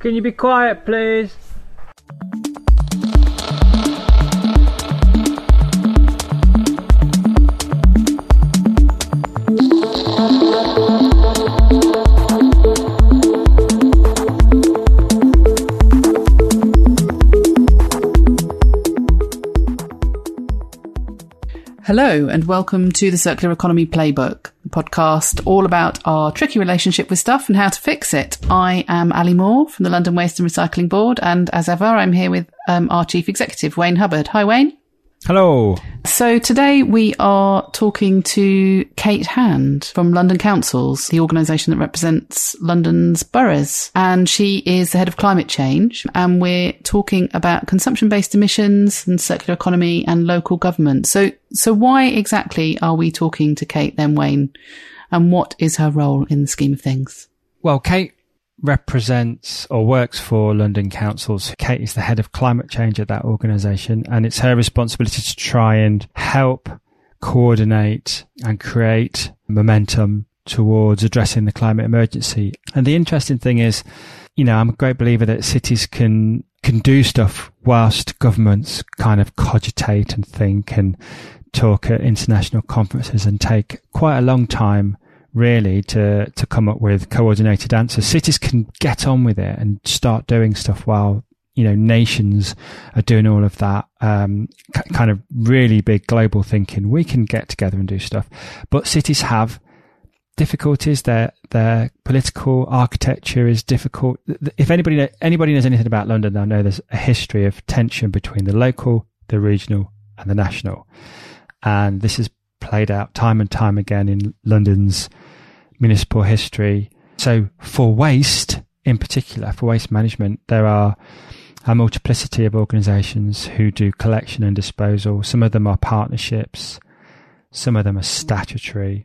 Can you be quiet, please? Hello, and welcome to the Circular Economy Playbook, podcast all about our tricky relationship with stuff and how to fix it. I am Ali Moore from the London Waste and Recycling Board, and as ever, I'm here with um, our Chief Executive, Wayne Hubbard. Hi, Wayne. Hello. So today we are talking to Kate Hand from London Councils, the organisation that represents London's boroughs. And she is the head of climate change. And we're talking about consumption based emissions and circular economy and local government. So, so why exactly are we talking to Kate then, Wayne? And what is her role in the scheme of things? Well, Kate represents or works for London councils. Kate is the head of climate change at that organisation, and it's her responsibility to try and help coordinate and create momentum towards addressing the climate emergency. And the interesting thing is, you know, I'm a great believer that cities can can do stuff whilst governments kind of cogitate and think and talk at international conferences and take quite a long time really to to come up with coordinated answers. Cities can get on with it and start doing stuff while you know nations are doing all of that um, kind of really big global thinking. We can get together and do stuff, but cities have difficulties. Their their political architecture is difficult. If anybody anybody knows anything about London, they'll know there's a history of tension between the local, the regional, and the national, and this is played out time and time again in London's municipal history. So for waste in particular, for waste management, there are a multiplicity of organisations who do collection and disposal. Some of them are partnerships. Some of them are statutory.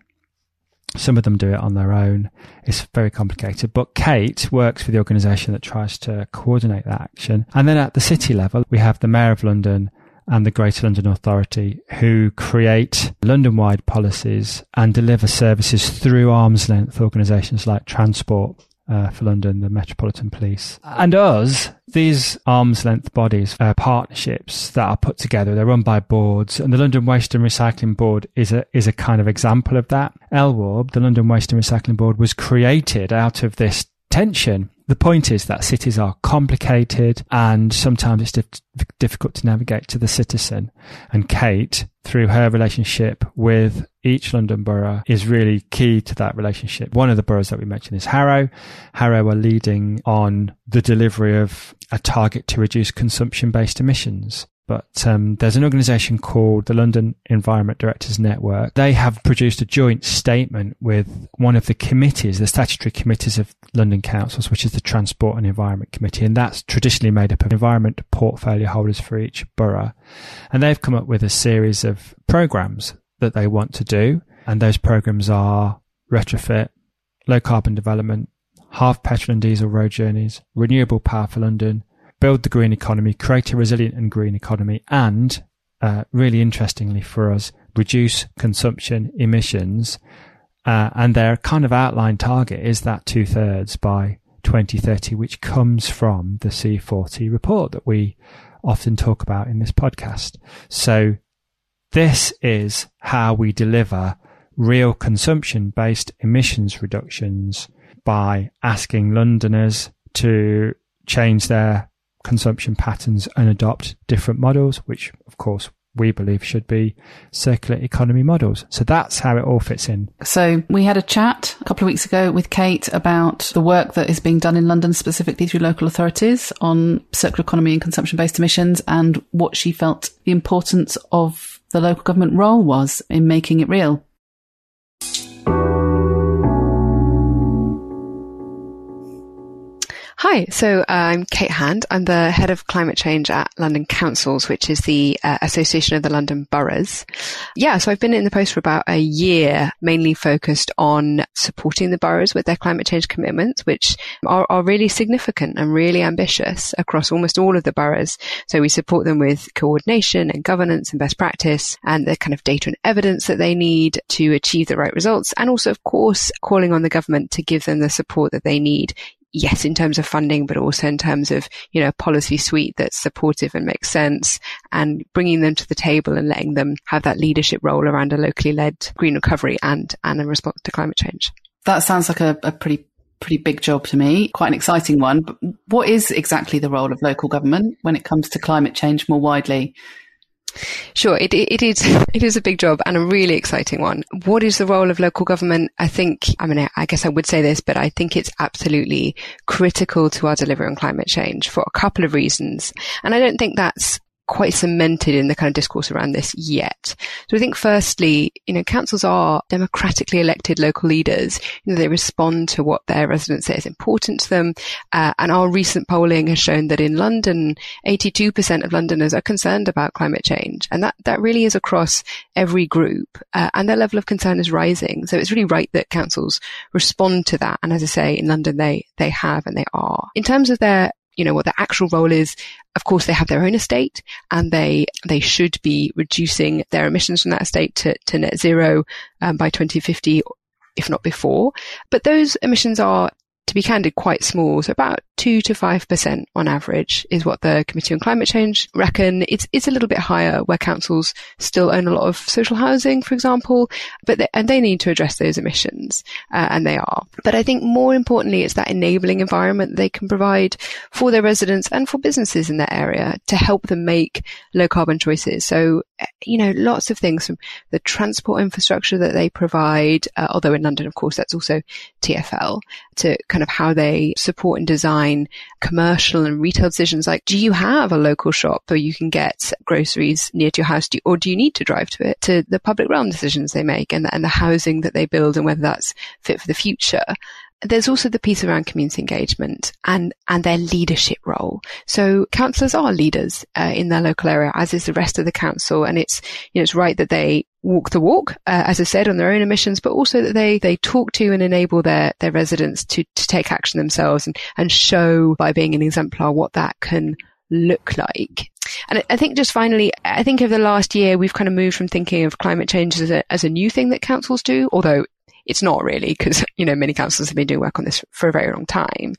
Some of them do it on their own. It's very complicated. But Kate works for the organisation that tries to coordinate that action. And then at the city level, we have the Mayor of London and the Greater London Authority, who create London wide policies and deliver services through arm's length organisations like Transport uh, for London, the Metropolitan Police, and us. These arm's length bodies, uh, partnerships that are put together, they're run by boards, and the London Waste and Recycling Board is a is a kind of example of that. LWARB, the London Waste and Recycling Board, was created out of this tension the point is that cities are complicated and sometimes it's dif- difficult to navigate to the citizen. And Kate, through her relationship with each London borough, is really key to that relationship. One of the boroughs that we mentioned is Harrow. Harrow are leading on the delivery of a target to reduce consumption based emissions. But um, there's an organisation called the London Environment Directors Network. They have produced a joint statement with one of the committees, the statutory committees of London councils, which is the Transport and Environment Committee, and that's traditionally made up of environment portfolio holders for each borough. And they've come up with a series of programs that they want to do, and those programs are retrofit, low carbon development, half petrol and diesel road journeys, renewable power for London build the green economy, create a resilient and green economy, and uh, really interestingly for us, reduce consumption emissions. Uh, and their kind of outline target is that two thirds by 2030, which comes from the C40 report that we often talk about in this podcast. So this is how we deliver real consumption based emissions reductions by asking Londoners to change their consumption patterns and adopt different models, which of course we believe should be circular economy models. So that's how it all fits in. So we had a chat a couple of weeks ago with Kate about the work that is being done in London, specifically through local authorities on circular economy and consumption based emissions and what she felt the importance of the local government role was in making it real. Hi, so uh, I'm Kate Hand. I'm the head of climate change at London Councils, which is the uh, Association of the London Boroughs. Yeah, so I've been in the post for about a year, mainly focused on supporting the boroughs with their climate change commitments, which are, are really significant and really ambitious across almost all of the boroughs. So we support them with coordination and governance and best practice and the kind of data and evidence that they need to achieve the right results. And also, of course, calling on the government to give them the support that they need yes, in terms of funding, but also in terms of, you know, policy suite that's supportive and makes sense and bringing them to the table and letting them have that leadership role around a locally led green recovery and, and a response to climate change. That sounds like a, a pretty pretty big job to me, quite an exciting one. But what is exactly the role of local government when it comes to climate change more widely? Sure, it, it is it is a big job and a really exciting one. What is the role of local government? I think, I mean, I guess I would say this, but I think it's absolutely critical to our delivery on climate change for a couple of reasons. And I don't think that's quite cemented in the kind of discourse around this yet. So I think firstly, you know, councils are democratically elected local leaders. You know, they respond to what their residents say is important to them. Uh, and our recent polling has shown that in London, 82% of Londoners are concerned about climate change. And that, that really is across every group. Uh, and their level of concern is rising. So it's really right that councils respond to that. And as I say, in London, they, they have and they are. In terms of their you know, what their actual role is. Of course, they have their own estate and they, they should be reducing their emissions from that estate to, to net zero um, by 2050 if not before. But those emissions are to be candid, quite small. So about two to five percent on average is what the Committee on Climate Change reckon. It's it's a little bit higher where councils still own a lot of social housing, for example, but they, and they need to address those emissions, uh, and they are. But I think more importantly, it's that enabling environment they can provide for their residents and for businesses in that area to help them make low carbon choices. So you know, lots of things from the transport infrastructure that they provide, uh, although in London, of course, that's also TFL, to kind of how they support and design commercial and retail decisions like, do you have a local shop where you can get groceries near to your house, do, or do you need to drive to it? To the public realm decisions they make and, and the housing that they build and whether that's fit for the future there's also the piece around community engagement and, and their leadership role. So councillors are leaders uh, in their local area, as is the rest of the council. And it's, you know, it's right that they walk the walk, uh, as I said, on their own emissions, but also that they, they talk to and enable their, their residents to, to take action themselves and, and show by being an exemplar what that can look like. And I think just finally, I think over the last year, we've kind of moved from thinking of climate change as a, as a new thing that councils do, although it's not really because, you know, many councils have been doing work on this for a very long time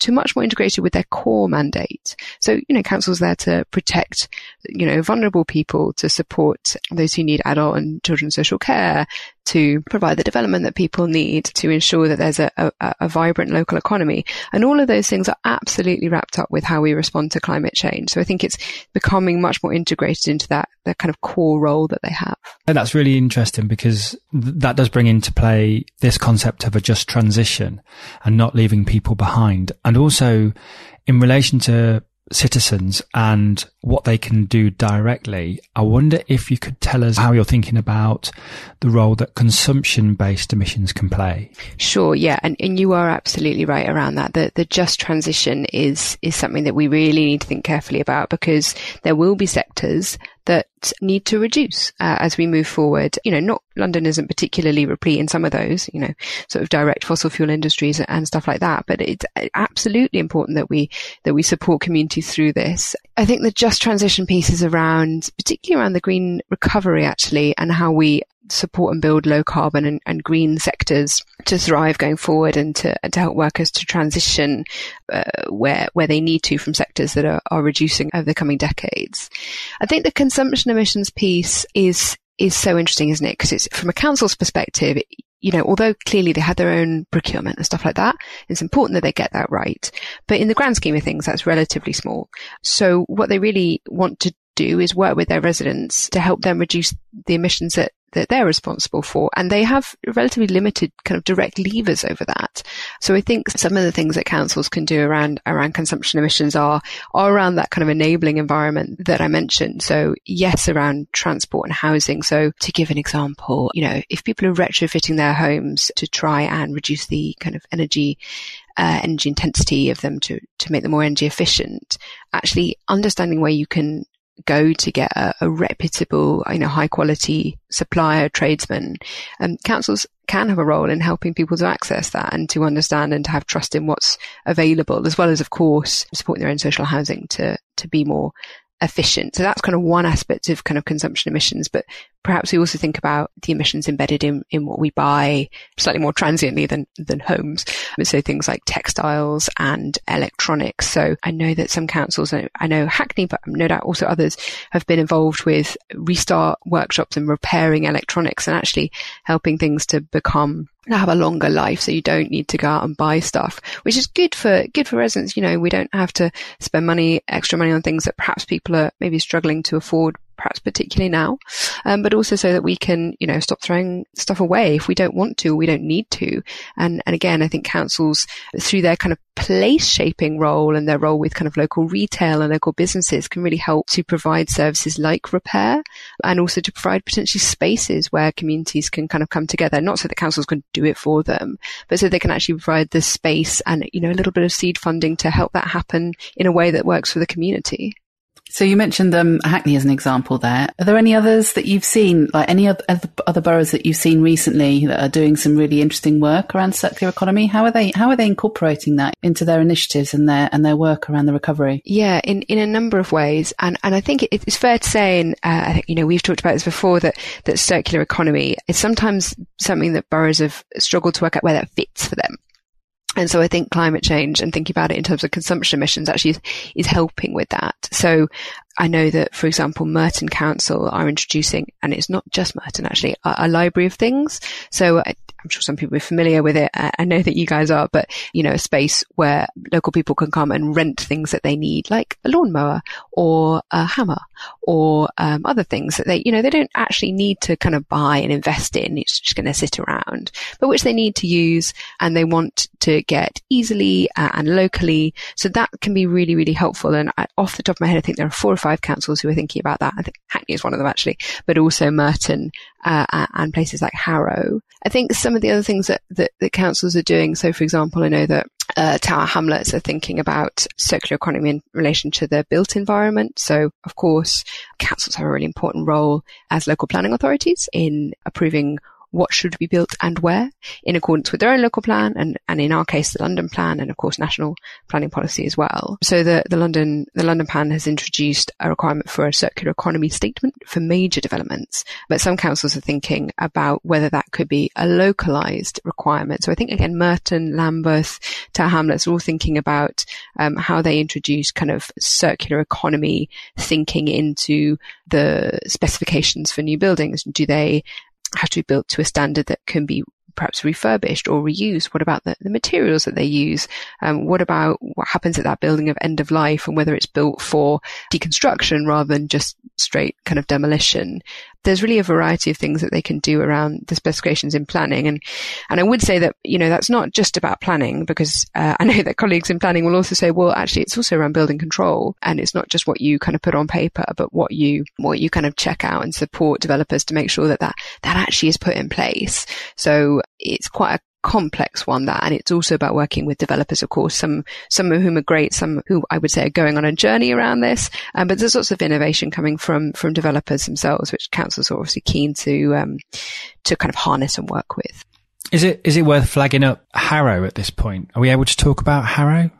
to much more integrated with their core mandate. So, you know, councils there to protect, you know, vulnerable people, to support those who need adult and children's social care, to provide the development that people need to ensure that there's a, a, a, vibrant local economy. And all of those things are absolutely wrapped up with how we respond to climate change. So I think it's becoming much more integrated into that, that kind of core role that they have. And that's really interesting because th- that does bring into play this concept of a just transition and not leaving people behind. And also in relation to citizens and what they can do directly. I wonder if you could tell us how you're thinking about the role that consumption based emissions can play. Sure, yeah, and, and you are absolutely right around that. The the just transition is is something that we really need to think carefully about because there will be sectors that need to reduce uh, as we move forward. You know, not London isn't particularly replete in some of those, you know, sort of direct fossil fuel industries and stuff like that. But it's absolutely important that we that we support communities through this. I think the just transition piece is around, particularly around the green recovery, actually, and how we support and build low carbon and, and green sectors to thrive going forward and to, and to help workers to transition uh, where where they need to from sectors that are, are reducing over the coming decades. I think the consumption emissions piece is is so interesting, isn't it? Because it's from a council's perspective, you know, although clearly they have their own procurement and stuff like that, it's important that they get that right. But in the grand scheme of things, that's relatively small. So what they really want to do is work with their residents to help them reduce the emissions that that they're responsible for. And they have relatively limited kind of direct levers over that. So I think some of the things that councils can do around, around consumption emissions are, are around that kind of enabling environment that I mentioned. So yes, around transport and housing. So to give an example, you know, if people are retrofitting their homes to try and reduce the kind of energy uh, energy intensity of them to to make them more energy efficient. Actually, understanding where you can go to get a, a reputable, you know, high quality supplier, tradesman, um, councils can have a role in helping people to access that and to understand and to have trust in what's available, as well as, of course, supporting their own social housing to, to be more efficient. So that's kind of one aspect of kind of consumption emissions, but perhaps we also think about the emissions embedded in, in what we buy slightly more transiently than, than homes. So things like textiles and electronics. So I know that some councils, I know Hackney, but no doubt also others have been involved with restart workshops and repairing electronics and actually helping things to become have a longer life so you don't need to go out and buy stuff which is good for good for residents you know we don't have to spend money extra money on things that perhaps people are maybe struggling to afford perhaps particularly now, um, but also so that we can, you know, stop throwing stuff away if we don't want to, or we don't need to. And, and again, I think councils through their kind of place shaping role and their role with kind of local retail and local businesses can really help to provide services like repair and also to provide potentially spaces where communities can kind of come together, not so that councils can do it for them, but so they can actually provide the space and, you know, a little bit of seed funding to help that happen in a way that works for the community. So you mentioned um, Hackney as an example there. Are there any others that you've seen, like any other, other boroughs that you've seen recently that are doing some really interesting work around circular economy? How are they how are they incorporating that into their initiatives and their and their work around the recovery? Yeah, in, in a number of ways, and and I think it's fair to say, and uh, I think you know we've talked about this before that that circular economy is sometimes something that boroughs have struggled to work out where that fits for them. And so I think climate change and thinking about it in terms of consumption emissions actually is, helping with that. So I know that, for example, Merton Council are introducing, and it's not just Merton actually, a, a library of things. So I, am sure some people are familiar with it. I, I know that you guys are, but you know, a space where local people can come and rent things that they need, like a lawnmower or a hammer or um, other things that they, you know, they don't actually need to kind of buy and invest in. It's just going to sit around, but which they need to use and they want to get easily uh, and locally. So that can be really, really helpful. And I, off the top of my head, I think there are four or five five councils who are thinking about that. I think Hackney is one of them actually, but also Merton uh, and places like Harrow. I think some of the other things that, that, that councils are doing. So, for example, I know that uh, Tower Hamlets are thinking about circular economy in relation to the built environment. So, of course, councils have a really important role as local planning authorities in approving what should be built and where in accordance with their own local plan and, and in our case, the London plan and of course national planning policy as well. So the, the London, the London plan has introduced a requirement for a circular economy statement for major developments, but some councils are thinking about whether that could be a localized requirement. So I think again, Merton, Lambeth, Tower Hamlets are all thinking about um, how they introduce kind of circular economy thinking into the specifications for new buildings. Do they have to be built to a standard that can be perhaps refurbished or reused? What about the, the materials that they use? Um, what about what happens at that building of end of life and whether it's built for deconstruction rather than just straight kind of demolition? There's really a variety of things that they can do around the specifications in planning. And, and I would say that, you know, that's not just about planning because uh, I know that colleagues in planning will also say, well, actually it's also around building control and it's not just what you kind of put on paper, but what you, what you kind of check out and support developers to make sure that that, that actually is put in place. So it's quite a complex one that and it's also about working with developers of course some some of whom are great some who i would say are going on a journey around this. Um, but there's lots of innovation coming from from developers themselves which councils are obviously keen to um, to kind of harness and work with. Is it is it worth flagging up harrow at this point? Are we able to talk about harrow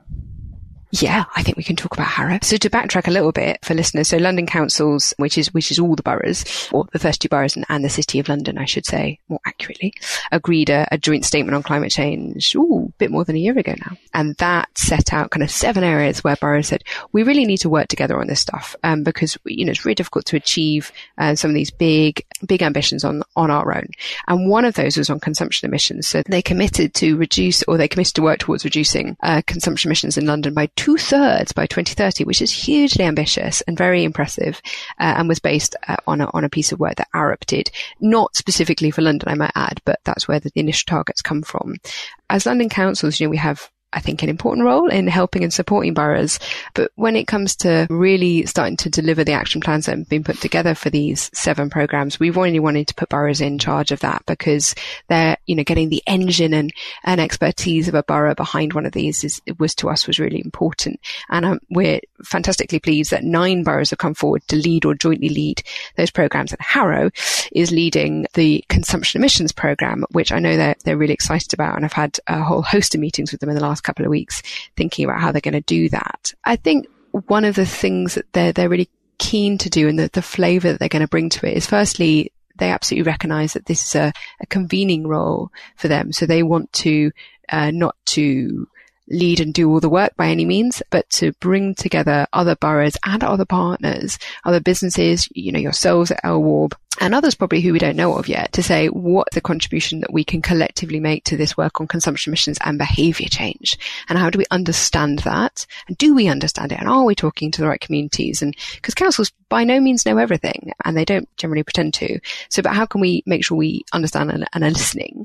yeah, I think we can talk about Harrow. So to backtrack a little bit for listeners, so London councils, which is which is all the boroughs, or the first two boroughs and, and the City of London, I should say more accurately, agreed a, a, joint statement on climate change, ooh, a bit more than a year ago now, and that set out kind of seven areas where boroughs said we really need to work together on this stuff, um, because you know it's really difficult to achieve uh, some of these big big ambitions on on our own, and one of those was on consumption emissions. So they committed to reduce, or they committed to work towards reducing uh, consumption emissions in London by two thirds by 2030, which is hugely ambitious and very impressive, uh, and was based uh, on a, on a piece of work that Arup did, not specifically for London, I might add, but that's where the initial targets come from. As London councils, you know, we have I think, an important role in helping and supporting boroughs. But when it comes to really starting to deliver the action plans that have been put together for these seven programs, we've only wanted to put boroughs in charge of that because they're, you know, getting the engine and, and expertise of a borough behind one of these is, was to us was really important. And um, we're fantastically pleased that nine boroughs have come forward to lead or jointly lead those programs. And Harrow is leading the consumption emissions program, which I know they're, they're really excited about. And I've had a whole host of meetings with them in the last last couple of weeks thinking about how they're going to do that. I think one of the things that they're, they're really keen to do and the, the flavor that they're going to bring to it is firstly, they absolutely recognize that this is a, a convening role for them. So they want to uh, not to lead and do all the work by any means, but to bring together other boroughs and other partners, other businesses, you know, yourselves at LWARB and others probably who we don't know of yet to say what the contribution that we can collectively make to this work on consumption emissions and behavior change. And how do we understand that? And do we understand it? And are we talking to the right communities? And because councils by no means know everything and they don't generally pretend to. So, but how can we make sure we understand and, and are listening?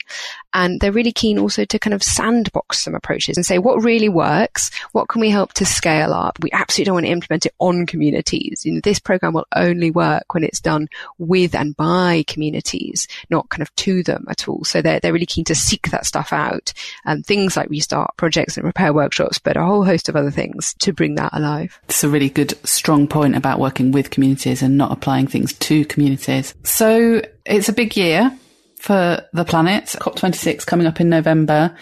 And they're really keen also to kind of sandbox some approaches and say what really works? What can we help to scale up? We absolutely don't want to implement it on communities. You know, this program will only work when it's done with and by communities, not kind of to them at all. So they're, they're really keen to seek that stuff out. Um, things like restart projects and repair workshops, but a whole host of other things to bring that alive. It's a really good, strong point about working with communities and not applying things to communities. So it's a big year for the planet. COP26 coming up in November.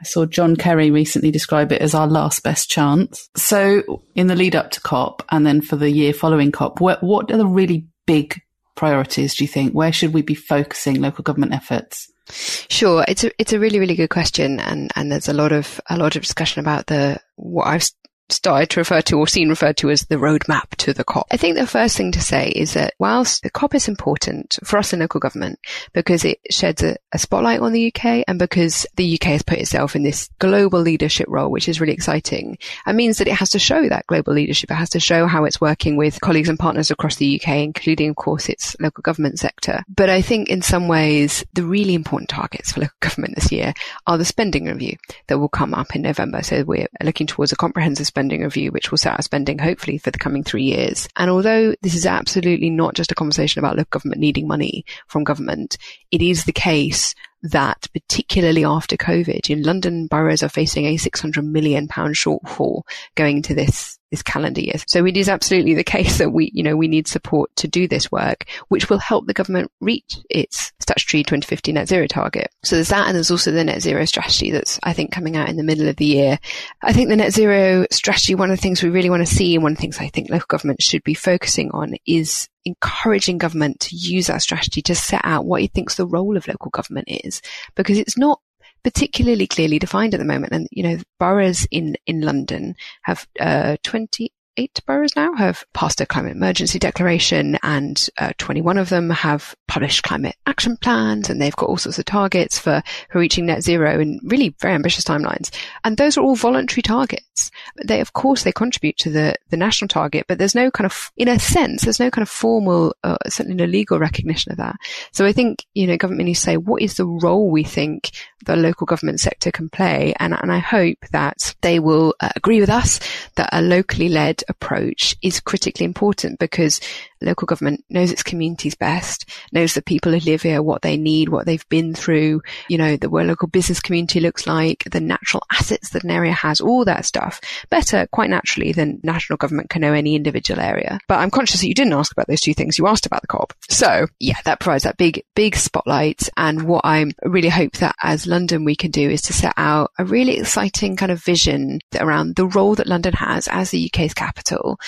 I saw John Kerry recently describe it as our last best chance. So in the lead up to COP and then for the year following COP, what, what are the really big priorities, do you think? Where should we be focusing local government efforts? Sure, it's a it's a really really good question, and and there's a lot of a lot of discussion about the what I've started to refer to or seen referred to as the roadmap to the COP. I think the first thing to say is that whilst the COP is important for us in local government because it sheds a, a, spotlight on the UK and because the UK has put itself in this global leadership role, which is really exciting, it means that it has to show that global leadership. It has to show how it's working with colleagues and partners across the UK, including, of course, its local government sector. But I think in some ways, the really important targets for local government this year are the spending review that will come up in November. So we're looking towards a comprehensive spending review, which will set our spending hopefully for the coming three years. And although this is absolutely not just a conversation about local government needing money from government, it is the case that particularly after COVID, in London boroughs are facing a 600 million pound shortfall going into this this calendar year. So it is absolutely the case that we, you know, we need support to do this work, which will help the government reach its statutory 2050 net zero target. So there's that. And there's also the net zero strategy that's, I think, coming out in the middle of the year. I think the net zero strategy, one of the things we really want to see and one of the things I think local government should be focusing on is encouraging government to use that strategy to set out what it thinks the role of local government is, because it's not particularly clearly defined at the moment. And, you know, boroughs in, in London have, uh, 20, eight boroughs now have passed a climate emergency declaration and uh, 21 of them have published climate action plans and they've got all sorts of targets for, for reaching net zero in really very ambitious timelines. And those are all voluntary targets. They, of course, they contribute to the, the national target, but there's no kind of, in a sense, there's no kind of formal, uh, certainly no legal recognition of that. So I think, you know, government needs to say, what is the role we think the local government sector can play? And, and I hope that they will uh, agree with us that a locally led approach is critically important because local government knows its communities best, knows the people who live here, what they need, what they've been through, you know, the where local business community looks like, the natural assets that an area has, all that stuff better quite naturally than national government can know any individual area. But I'm conscious that you didn't ask about those two things. You asked about the COP. So yeah, that provides that big, big spotlight. And what I really hope that as London we can do is to set out a really exciting kind of vision around the role that London has as the UK's capital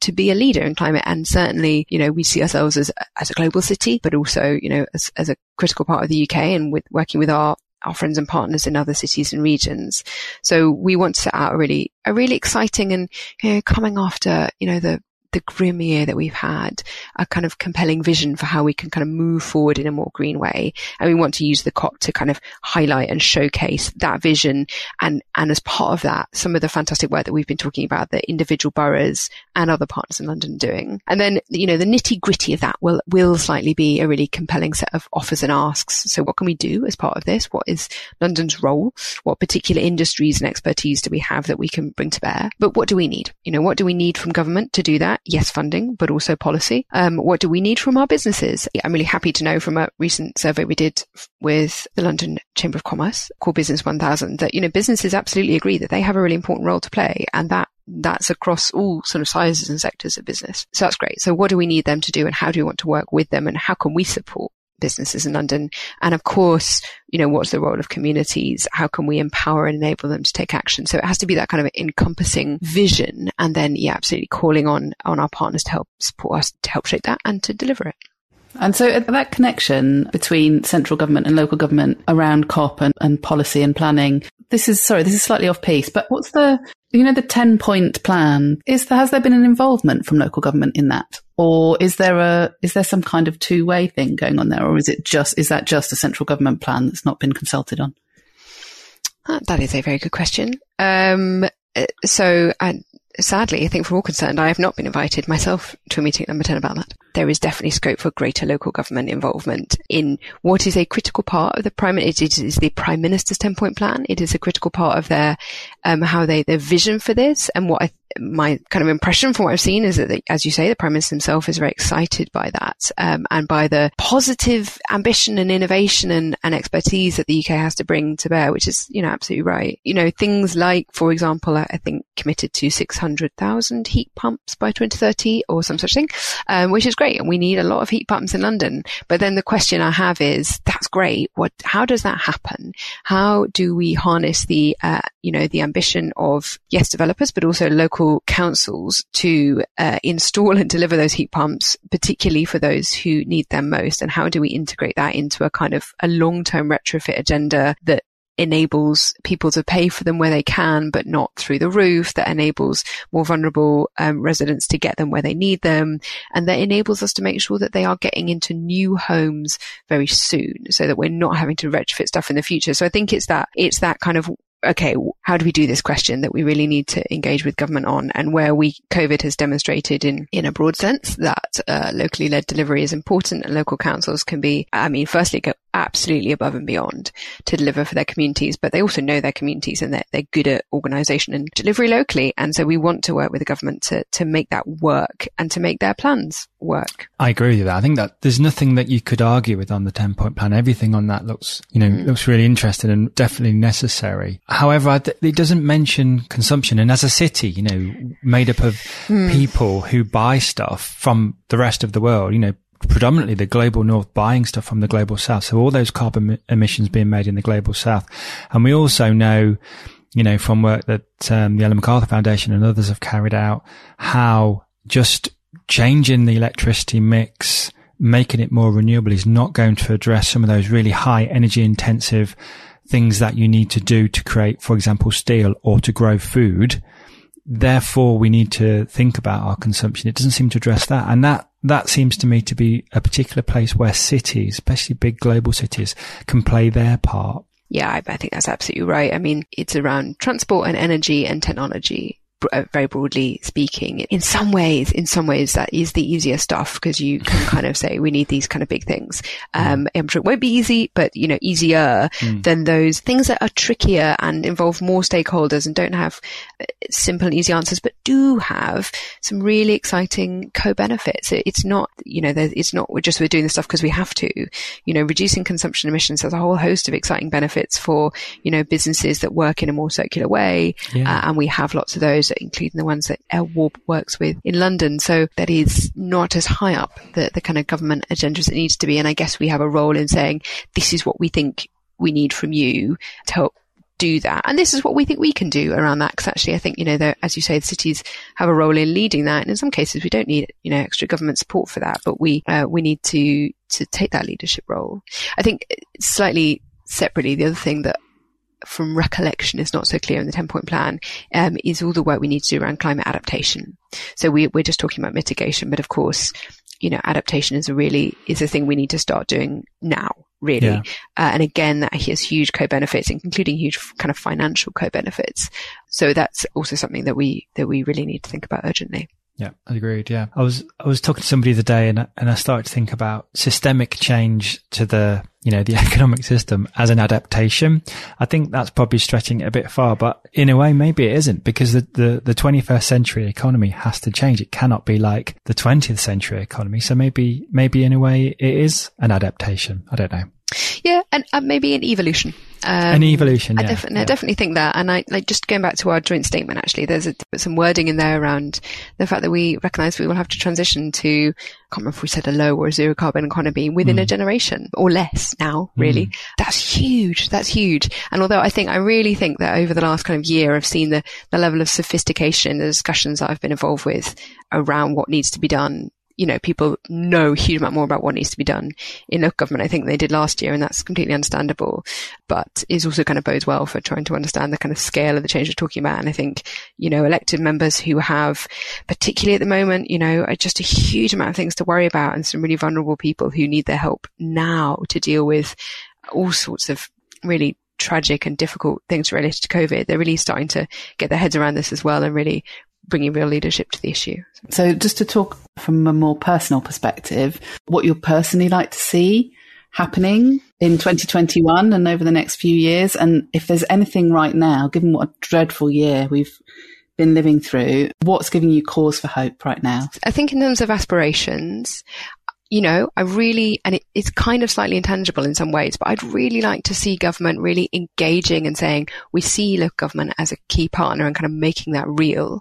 to be a leader in climate. And certainly, you know, we see ourselves as, as a global city, but also, you know, as, as a critical part of the UK and with working with our our friends and partners in other cities and regions. So we want to set out a really, a really exciting and you know, coming after, you know, the, the grim year that we've had, a kind of compelling vision for how we can kind of move forward in a more green way. And we want to use the COP to kind of highlight and showcase that vision. And, and as part of that, some of the fantastic work that we've been talking about that individual boroughs and other partners in London doing. And then, you know, the nitty gritty of that will, will slightly be a really compelling set of offers and asks. So what can we do as part of this? What is London's role? What particular industries and expertise do we have that we can bring to bear? But what do we need? You know, what do we need from government to do that? Yes, funding, but also policy. Um, what do we need from our businesses? I'm really happy to know from a recent survey we did with the London Chamber of Commerce, Core Business 1000, that, you know, businesses absolutely agree that they have a really important role to play and that that's across all sort of sizes and sectors of business. So that's great. So what do we need them to do and how do we want to work with them and how can we support businesses in London? And of course, you know, what's the role of communities? How can we empower and enable them to take action? So it has to be that kind of encompassing vision. And then, yeah, absolutely calling on, on our partners to help support us to help shape that and to deliver it. And so uh, that connection between central government and local government around COP and, and policy and planning, this is, sorry, this is slightly off piece, but what's the, you know, the 10 point plan? Is there, has there been an involvement from local government in that? Or is there a, is there some kind of two way thing going on there? Or is it just, is that just a central government plan that's not been consulted on? That is a very good question. Um, uh, so, I, sadly, I think for all concerned, I have not been invited myself to a meeting at number 10 about that. There is definitely scope for greater local government involvement in what is a critical part of the prime, it is the prime minister's 10 point plan. It is a critical part of their, um, how they, their vision for this and what I my kind of impression from what I've seen is that, the, as you say, the Prime Minister himself is very excited by that um, and by the positive ambition and innovation and, and, expertise that the UK has to bring to bear, which is, you know, absolutely right. You know, things like, for example, I, I think committed to 600,000 heat pumps by 2030 or some such thing, um, which is great. And we need a lot of heat pumps in London. But then the question I have is, that's great. What, how does that happen? How do we harness the, uh, you know, the ambition of, yes, developers, but also local local councils to uh, install and deliver those heat pumps, particularly for those who need them most? And how do we integrate that into a kind of a long-term retrofit agenda that enables people to pay for them where they can, but not through the roof, that enables more vulnerable um, residents to get them where they need them, and that enables us to make sure that they are getting into new homes very soon, so that we're not having to retrofit stuff in the future. So I think it's that, it's that kind of okay, how do we do this question that we really need to engage with government on and where we, COVID has demonstrated in, in a broad sense that uh, locally led delivery is important and local councils can be, I mean, firstly, absolutely above and beyond to deliver for their communities, but they also know their communities and they're, they're good at organisation and delivery locally. And so we want to work with the government to, to make that work and to make their plans work. I agree with you that. I think that there's nothing that you could argue with on the 10 point plan. Everything on that looks, you know, mm. looks really interesting and definitely necessary. However, it doesn't mention consumption. And as a city, you know, made up of mm. people who buy stuff from the rest of the world, you know, predominantly the global north buying stuff from the global south. So all those carbon emissions being made in the global south. And we also know, you know, from work that um, the Ellen MacArthur Foundation and others have carried out, how just changing the electricity mix, making it more renewable is not going to address some of those really high energy intensive things that you need to do to create, for example, steel or to grow food. Therefore, we need to think about our consumption. It doesn't seem to address that. And that that seems to me to be a particular place where cities, especially big global cities, can play their part. Yeah, I, I think that's absolutely right. I mean, it's around transport and energy and technology uh, very broadly speaking. In some ways, in some ways, that is the easier stuff because you can kind of say we need these kind of big things. Mm. Um. I'm sure it won't be easy, but you know, easier mm. than those things that are trickier and involve more stakeholders and don't have simple and easy answers, but do have some really exciting co-benefits. it's not, you know, it's not we're just we're doing this stuff because we have to. You know, reducing consumption emissions has a whole host of exciting benefits for you know businesses that work in a more circular way, yeah. uh, and we have lots of those including the ones that L works with in London. So that is not as high up the, the kind of government agenda as it needs to be. And I guess we have a role in saying, this is what we think we need from you to help do that. And this is what we think we can do around that. Because actually, I think, you know, as you say, the cities have a role in leading that. And in some cases, we don't need, you know, extra government support for that, but we, uh, we need to, to take that leadership role. I think slightly separately, the other thing that from recollection is not so clear in the 10 point plan um, is all the work we need to do around climate adaptation. So we, we're just talking about mitigation, but of course, you know, adaptation is a really, is a thing we need to start doing now, really. Yeah. Uh, and again, that has huge co-benefits, including huge kind of financial co-benefits. So that's also something that we, that we really need to think about urgently. Yeah, agreed. Yeah. I was, I was talking to somebody the day and, and I started to think about systemic change to the, you know, the economic system as an adaptation. I think that's probably stretching it a bit far, but in a way, maybe it isn't because the, the, the 21st century economy has to change. It cannot be like the 20th century economy. So maybe, maybe in a way it is an adaptation. I don't know. Yeah, and uh, maybe an evolution. Um, an evolution. Yeah, I, definitely, yeah. I definitely think that. And I like just going back to our joint statement. Actually, there's a, some wording in there around the fact that we recognise we will have to transition to. I can't remember if we said a low or a zero carbon economy within mm. a generation or less. Now, really, mm. that's huge. That's huge. And although I think I really think that over the last kind of year, I've seen the the level of sophistication in the discussions that I've been involved with around what needs to be done you know, people know a huge amount more about what needs to be done in local government. I think they did last year, and that's completely understandable, but is also kind of bodes well for trying to understand the kind of scale of the change we're talking about. And I think, you know, elected members who have, particularly at the moment, you know, just a huge amount of things to worry about and some really vulnerable people who need their help now to deal with all sorts of really tragic and difficult things related to COVID. They're really starting to get their heads around this as well and really bringing real leadership to the issue. So just to talk from a more personal perspective, what you'd personally like to see happening in 2021 and over the next few years. And if there's anything right now, given what a dreadful year we've been living through, what's giving you cause for hope right now? I think in terms of aspirations, you know, I really, and it, it's kind of slightly intangible in some ways, but I'd really like to see government really engaging and saying, we see local government as a key partner and kind of making that real.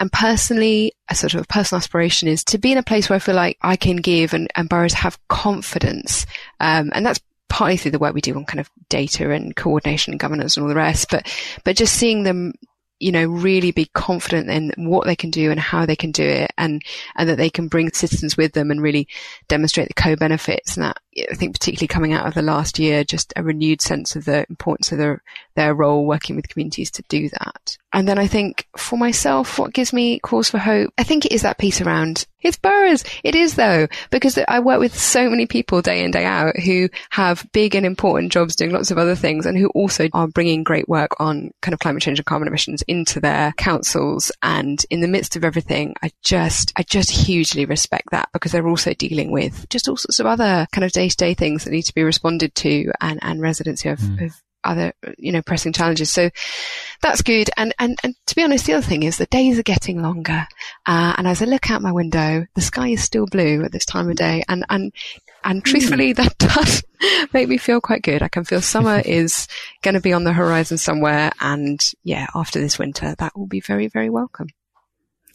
And personally, a sort of personal aspiration is to be in a place where I feel like I can give and, and boroughs have confidence. Um, and that's partly through the work we do on kind of data and coordination and governance and all the rest, but, but just seeing them you know, really be confident in what they can do and how they can do it and, and that they can bring citizens with them and really demonstrate the co-benefits. And that, I think particularly coming out of the last year, just a renewed sense of the importance of their, their role working with communities to do that. And then I think for myself, what gives me cause for hope, I think it is that piece around it's boroughs. It is though, because I work with so many people day in, day out who have big and important jobs doing lots of other things and who also are bringing great work on kind of climate change and carbon emissions into their councils. And in the midst of everything, I just, I just hugely respect that because they're also dealing with just all sorts of other kind of day to day things that need to be responded to and, and residents who have, mm. have other, you know, pressing challenges. So that's good. And, and, and to be honest, the other thing is the days are getting longer. Uh, and as I look out my window, the sky is still blue at this time of day. And, and, and hmm. truthfully, mm. that does make me feel quite good. I can feel summer is going to be on the horizon somewhere. And yeah, after this winter, that will be very, very welcome.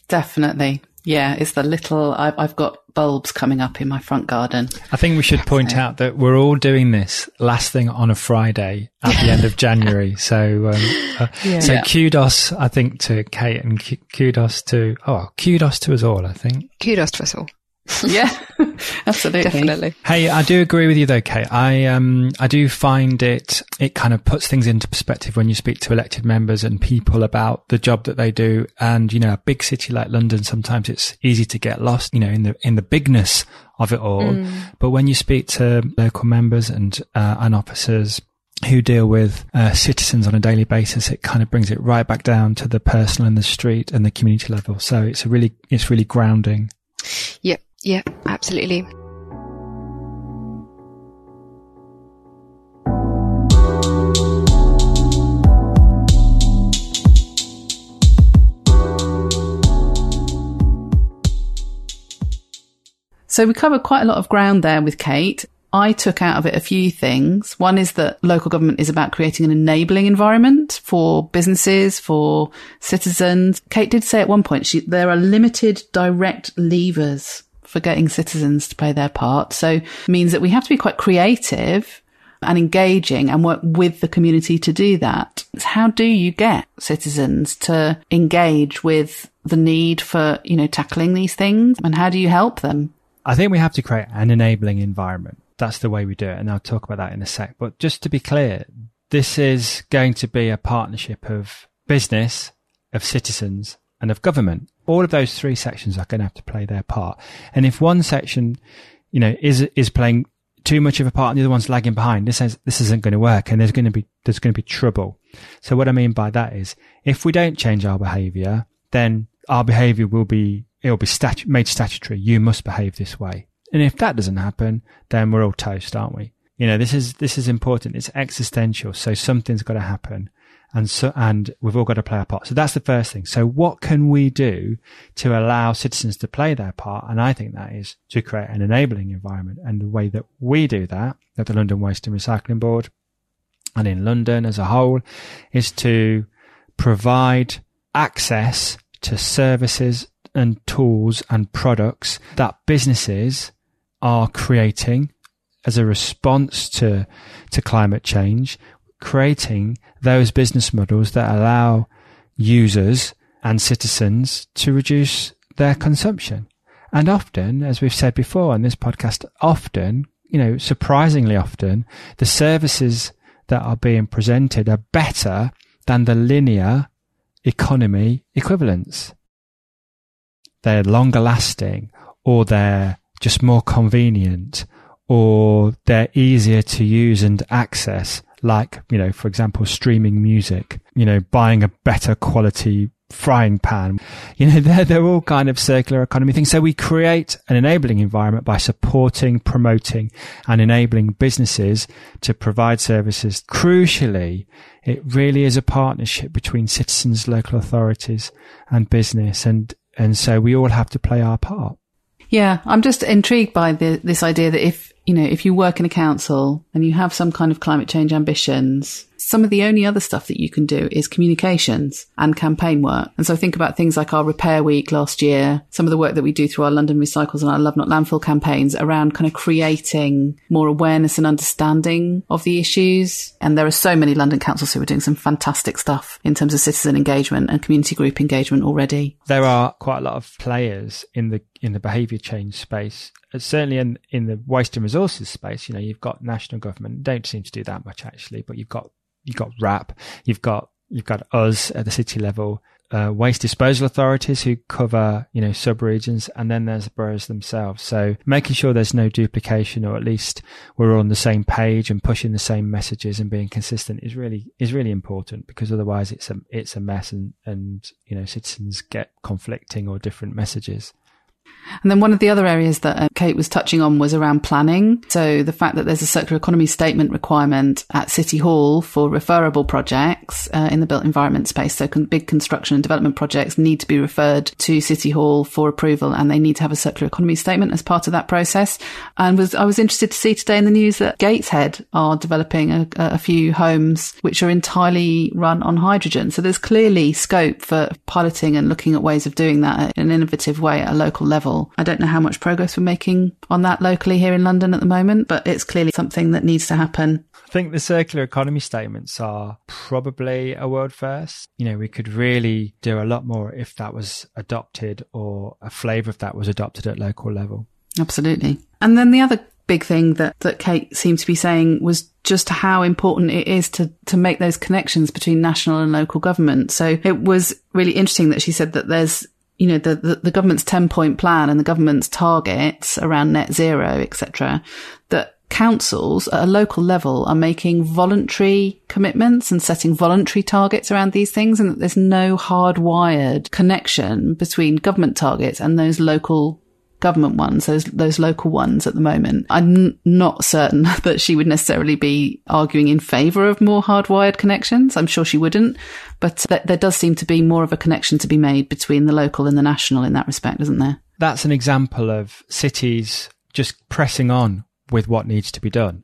Definitely. Yeah, it's the little. I've, I've, got bulbs coming up in my front garden. I think we should point out that we're all doing this last thing on a Friday at the end of January. So, um, uh, yeah. so kudos, I think, to Kate and kudos to oh, kudos to us all. I think kudos to us all. yeah, absolutely. Definitely. Hey, I do agree with you though, Kate. I, um, I do find it, it kind of puts things into perspective when you speak to elected members and people about the job that they do. And, you know, a big city like London, sometimes it's easy to get lost, you know, in the, in the bigness of it all. Mm. But when you speak to local members and, uh, and officers, who deal with uh, citizens on a daily basis, it kind of brings it right back down to the personal and the street and the community level. So it's a really, it's really grounding. Yep. Yeah, absolutely. So we covered quite a lot of ground there with Kate. I took out of it a few things. One is that local government is about creating an enabling environment for businesses, for citizens. Kate did say at one point she, there are limited direct levers for getting citizens to play their part. So means that we have to be quite creative and engaging and work with the community to do that. How do you get citizens to engage with the need for, you know, tackling these things and how do you help them? I think we have to create an enabling environment. That's the way we do it. And I'll talk about that in a sec. But just to be clear, this is going to be a partnership of business, of citizens and of government all of those three sections are going to have to play their part. And if one section, you know, is, is playing too much of a part and the other one's lagging behind, this says this isn't going to work and there's going to be, there's going to be trouble. So what I mean by that is if we don't change our behavior, then our behavior will be, it will be statu- made statutory. You must behave this way. And if that doesn't happen, then we're all toast, aren't we? You know, this is, this is important. It's existential. So something's got to happen and so and we've all got to play our part. So that's the first thing. So what can we do to allow citizens to play their part? And I think that is to create an enabling environment. And the way that we do that at the London Waste and Recycling Board and in London as a whole is to provide access to services and tools and products that businesses are creating as a response to to climate change creating those business models that allow users and citizens to reduce their consumption. And often, as we've said before on this podcast, often, you know, surprisingly often, the services that are being presented are better than the linear economy equivalents. They're longer lasting or they're just more convenient or they're easier to use and access like, you know, for example, streaming music, you know, buying a better quality frying pan. You know, they're, they're all kind of circular economy things. So we create an enabling environment by supporting, promoting and enabling businesses to provide services. Crucially, it really is a partnership between citizens, local authorities and business. And, and so we all have to play our part. Yeah, I'm just intrigued by the, this idea that if you know, if you work in a council and you have some kind of climate change ambitions, some of the only other stuff that you can do is communications and campaign work. And so think about things like our repair week last year, some of the work that we do through our London Recycles and our Love Not Landfill campaigns around kind of creating more awareness and understanding of the issues. And there are so many London councils who are doing some fantastic stuff in terms of citizen engagement and community group engagement already. There are quite a lot of players in the in the behaviour change space certainly in in the waste and resources space, you know, you've got national government don't seem to do that much actually, but you've got you've got WRAP, you've got you've got us at the city level, uh, waste disposal authorities who cover you know sub-regions, and then there's the boroughs themselves. So making sure there's no duplication, or at least we're on the same page and pushing the same messages and being consistent is really is really important because otherwise it's a it's a mess and and you know citizens get conflicting or different messages. And then one of the other areas that uh, Kate was touching on was around planning. So the fact that there's a circular economy statement requirement at City Hall for referable projects uh, in the built environment space. So con- big construction and development projects need to be referred to City Hall for approval and they need to have a circular economy statement as part of that process. And was, I was interested to see today in the news that Gateshead are developing a, a few homes which are entirely run on hydrogen. So there's clearly scope for piloting and looking at ways of doing that in an innovative way at a local level. I don't know how much progress we're making on that locally here in London at the moment, but it's clearly something that needs to happen. I think the circular economy statements are probably a world first. You know, we could really do a lot more if that was adopted or a flavour of that was adopted at local level. Absolutely. And then the other big thing that, that Kate seemed to be saying was just how important it is to, to make those connections between national and local government. So it was really interesting that she said that there's you know, the, the, the government's 10 point plan and the government's targets around net zero, etc., that councils at a local level are making voluntary commitments and setting voluntary targets around these things and that there's no hardwired connection between government targets and those local government ones, those those local ones at the moment. I'm not certain that she would necessarily be arguing in favour of more hardwired connections. I'm sure she wouldn't, but th- there does seem to be more of a connection to be made between the local and the national in that respect, isn't there? That's an example of cities just pressing on with what needs to be done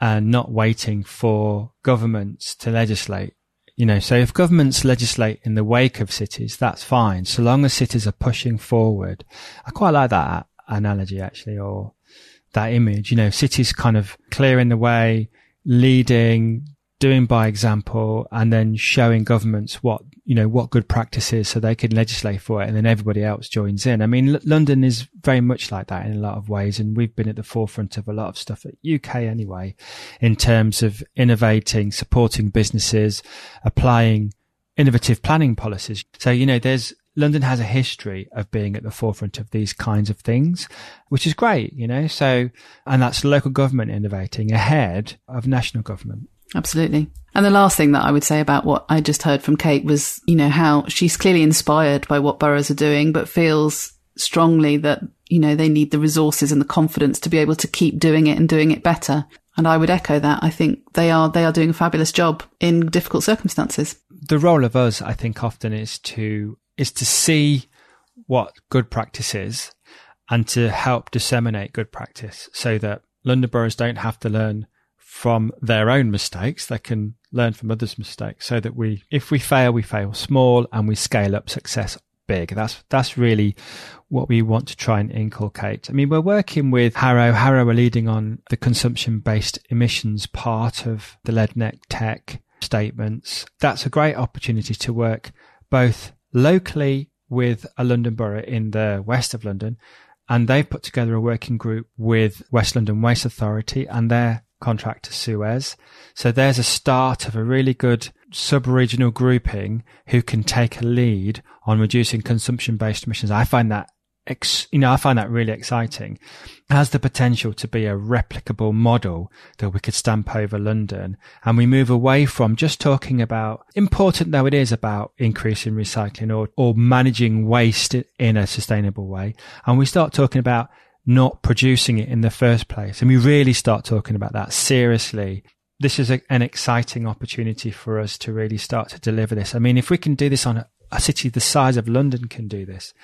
and not waiting for governments to legislate you know, so if governments legislate in the wake of cities, that's fine. So long as cities are pushing forward. I quite like that analogy actually, or that image, you know, cities kind of clearing the way, leading, doing by example and then showing governments what you know what good practice is so they can legislate for it and then everybody else joins in i mean L- london is very much like that in a lot of ways and we've been at the forefront of a lot of stuff at uk anyway in terms of innovating supporting businesses applying innovative planning policies so you know there's London has a history of being at the forefront of these kinds of things, which is great, you know. So, and that's local government innovating ahead of national government. Absolutely. And the last thing that I would say about what I just heard from Kate was, you know, how she's clearly inspired by what boroughs are doing, but feels strongly that, you know, they need the resources and the confidence to be able to keep doing it and doing it better. And I would echo that. I think they are, they are doing a fabulous job in difficult circumstances. The role of us, I think often is to, is to see what good practice is and to help disseminate good practice so that London boroughs don't have to learn from their own mistakes. They can learn from others' mistakes so that we, if we fail, we fail small and we scale up success big. That's, that's really what we want to try and inculcate. I mean, we're working with Harrow. Harrow are leading on the consumption based emissions part of the LEDNet tech statements. That's a great opportunity to work both locally with a London borough in the west of London, and they've put together a working group with West London Waste Authority and their contractor Suez. So there's a start of a really good sub-regional grouping who can take a lead on reducing consumption-based emissions. I find that you know, I find that really exciting. It has the potential to be a replicable model that we could stamp over London. And we move away from just talking about, important though it is about increasing recycling or, or managing waste in a sustainable way. And we start talking about not producing it in the first place. And we really start talking about that seriously. This is a, an exciting opportunity for us to really start to deliver this. I mean, if we can do this on a, a city the size of London can do this,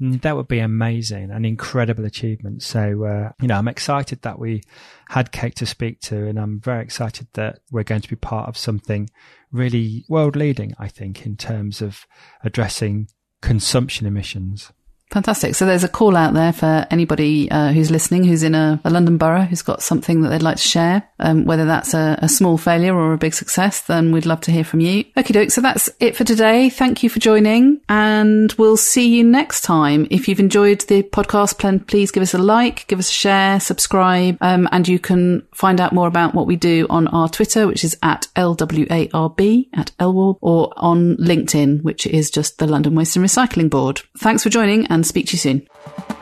mm, that would be amazing, an incredible achievement. So, uh, you know, I'm excited that we had Kate to speak to, and I'm very excited that we're going to be part of something really world leading, I think, in terms of addressing consumption emissions. Fantastic. So there's a call out there for anybody uh, who's listening, who's in a, a, London borough, who's got something that they'd like to share, um, whether that's a, a, small failure or a big success, then we'd love to hear from you. Okay, doke. So that's it for today. Thank you for joining and we'll see you next time. If you've enjoyed the podcast, please give us a like, give us a share, subscribe, um, and you can find out more about what we do on our Twitter, which is at LWARB, at LWARB, or on LinkedIn, which is just the London Waste and Recycling Board. Thanks for joining and and speak to you soon.